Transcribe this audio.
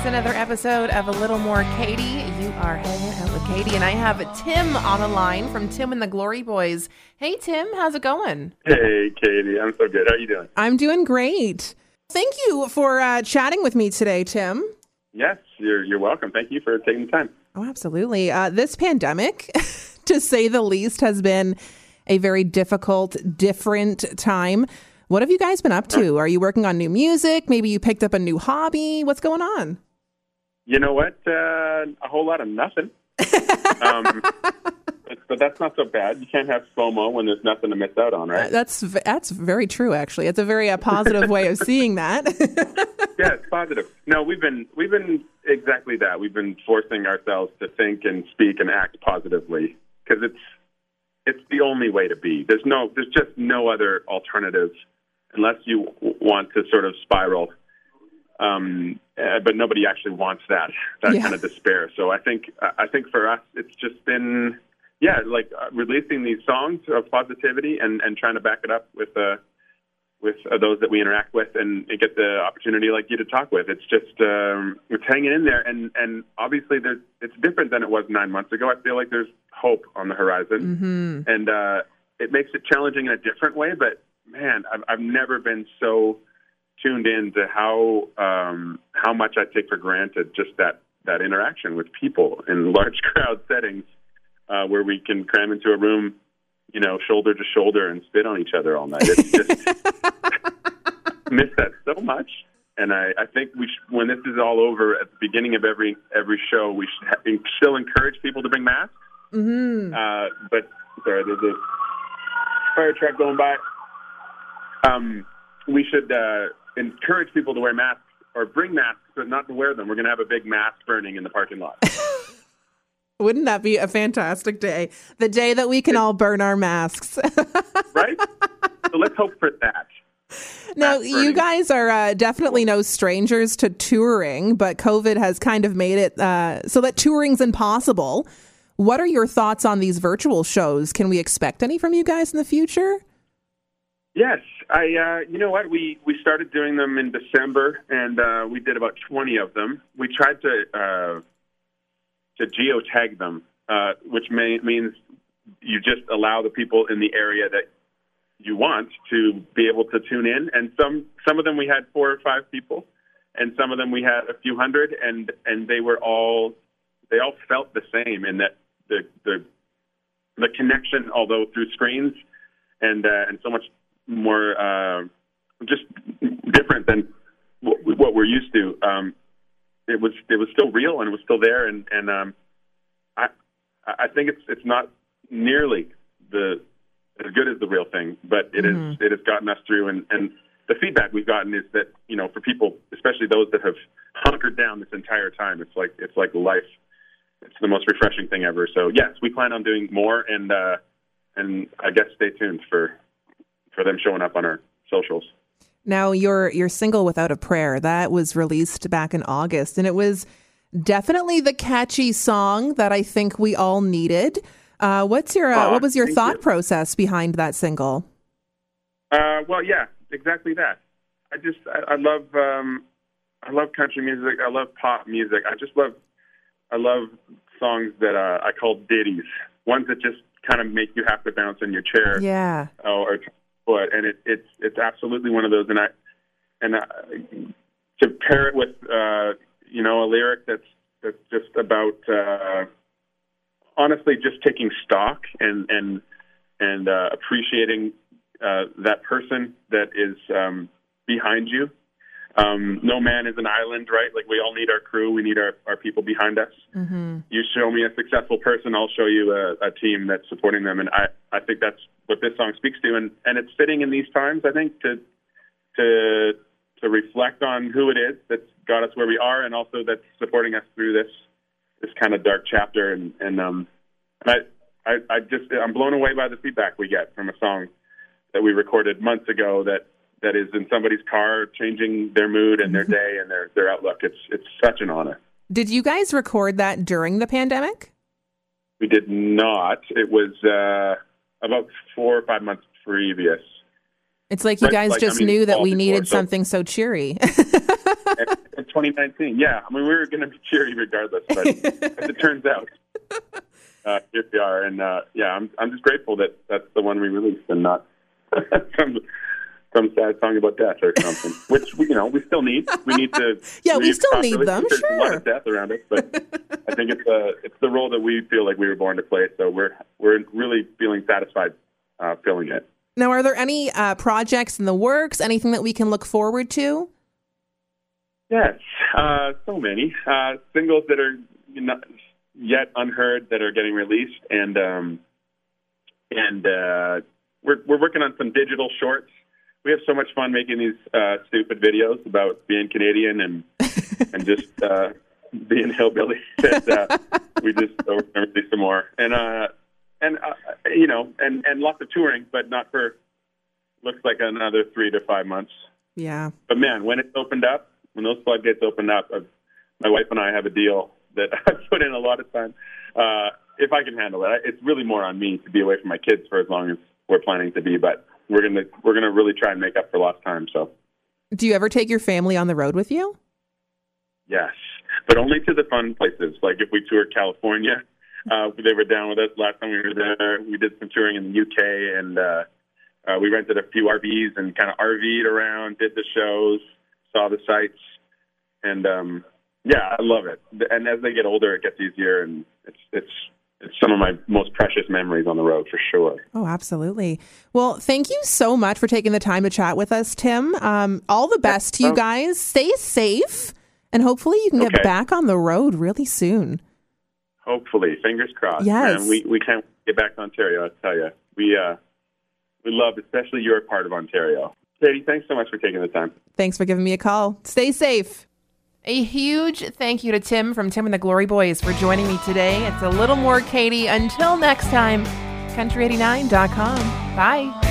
It's another episode of A Little More Katie. You are hanging out with Katie, and I have Tim on the line from Tim and the Glory Boys. Hey, Tim, how's it going? Hey, Katie. I'm so good. How are you doing? I'm doing great. Thank you for uh, chatting with me today, Tim. Yes, you're you're welcome. Thank you for taking the time. Oh, absolutely. Uh, this pandemic, to say the least, has been a very difficult, different time. What have you guys been up to? Are you working on new music? Maybe you picked up a new hobby. What's going on? You know what? Uh, a whole lot of nothing. um, but that's not so bad. You can't have FOMO when there's nothing to miss out on, right? That's that's very true. Actually, it's a very uh, positive way of seeing that. yeah, it's positive. No, we've been we've been exactly that. We've been forcing ourselves to think and speak and act positively because it's it's the only way to be. There's no there's just no other alternative unless you want to sort of spiral. Um, uh, but nobody actually wants that that yeah. kind of despair. So I think I think for us, it's just been yeah, like uh, releasing these songs of positivity and and trying to back it up with uh, with uh, those that we interact with and, and get the opportunity like you to talk with. It's just um, it's hanging in there, and and obviously there's it's different than it was nine months ago. I feel like there's hope on the horizon, mm-hmm. and uh, it makes it challenging in a different way. But man, I've, I've never been so tuned in to how um, how much I take for granted just that that interaction with people in large crowd settings uh, where we can cram into a room, you know, shoulder to shoulder and spit on each other all night. It's just miss that so much. And I, I think we should, when this is all over at the beginning of every every show, we should ha- still encourage people to bring masks. Mm-hmm. Uh, but sorry, there's a fire truck going by um, we should uh, encourage people to wear masks or bring masks, but not to wear them. We're going to have a big mask burning in the parking lot. Wouldn't that be a fantastic day? The day that we can all burn our masks. right? So let's hope for that. Now, you guys are uh, definitely no strangers to touring, but COVID has kind of made it uh, so that touring's impossible. What are your thoughts on these virtual shows? Can we expect any from you guys in the future? Yes, I. Uh, you know what? We we started doing them in December, and uh, we did about twenty of them. We tried to uh, to geotag them, uh, which may, means you just allow the people in the area that you want to be able to tune in. And some some of them we had four or five people, and some of them we had a few hundred, and and they were all they all felt the same in that the the the connection, although through screens and uh, and so much more uh, just different than what we're used to. Um, it was it was still real and it was still there, and and um, I I think it's it's not nearly the as good as the real thing, but it mm-hmm. is, it has gotten us through, and and the feedback we've gotten is that you know for people, especially those that have hunkered down this entire time, it's like it's like life. It's the most refreshing thing ever. So yes, we plan on doing more, and uh, and I guess stay tuned for for them showing up on our socials. Now, your your single "Without a Prayer" that was released back in August, and it was definitely the catchy song that I think we all needed. Uh, what's your uh, what was your thought you. process behind that single? Uh, well, yeah, exactly that. I just I, I love um, I love country music. I love pop music. I just love I love songs that uh, I call ditties, ones that just kind of make you have to bounce in your chair. Yeah. Or, or foot, and it, it's it's absolutely one of those. And I and I, to pair it with uh, you know a lyric that's that's just about uh, honestly just taking stock and and and uh, appreciating uh, that person that is um, behind you um, no man is an island, right? Like we all need our crew, we need our, our people behind us. Mm-hmm. You show me a successful person, I'll show you a, a team that's supporting them, and I, I think that's what this song speaks to, and, and it's fitting in these times. I think to to to reflect on who it is that's got us where we are, and also that's supporting us through this this kind of dark chapter. And and um, I I, I just I'm blown away by the feedback we get from a song that we recorded months ago that that is in somebody's car, changing their mood and their mm-hmm. day and their their outlook. It's it's such an honor. Did you guys record that during the pandemic? We did not. It was uh, about four or five months previous. It's like you guys like, just I mean, knew that we needed before, something so, so cheery. and 20, 2019. Yeah, I mean we were going to be cheery regardless, but as it turns out, uh, here we are. And uh, yeah, I'm I'm just grateful that that's the one we released and not some some sad song about death or something. Which we, you know we still need. We need to. Yeah, we still need them. There's sure. a lot of death around us, but I think it's uh it's the role that we feel like we were born to play. So we're we're really feeling satisfied uh, filling it. Now, are there any uh, projects in the works? Anything that we can look forward to? Yes, uh, so many uh, singles that are not yet unheard that are getting released, and um, and uh, we're we're working on some digital shorts. We have so much fun making these uh, stupid videos about being Canadian and and just uh, being hillbilly. that uh, we just we're gonna release some more, and uh, and uh, you know, and and lots of touring, but not for looks like another three to five months. Yeah. But man, when it's opened up, when those floodgates opened up, uh, my wife and I have a deal that I put in a lot of time. Uh, if I can handle it, it's really more on me to be away from my kids for as long as we're planning to be. But we're gonna we're gonna really try and make up for lost time. So. Do you ever take your family on the road with you? Yes, but only to the fun places. Like if we tour California, uh, they were down with us last time we were there. We did some touring in the UK, and uh, uh, we rented a few RVs and kind of RV'd around, did the shows, saw the sights, and um, yeah, I love it. And as they get older, it gets easier, and it's it's it's some of my most precious memories on the road for sure. Oh, absolutely. Well, thank you so much for taking the time to chat with us, Tim. Um, all the best to you guys. Stay safe, and hopefully you can get Okay. back on the road really soon. Hopefully, fingers crossed. Yes. man. we we can't get back to Ontario. I tell you, we uh, we love, especially your part of Ontario. Katie, thanks so much for taking the time. Thanks for giving me a call. Stay safe. A huge thank you to Tim from Tim and the Glory Boys for joining me today. It's a little more Katie. Until next time, country89.com. Bye.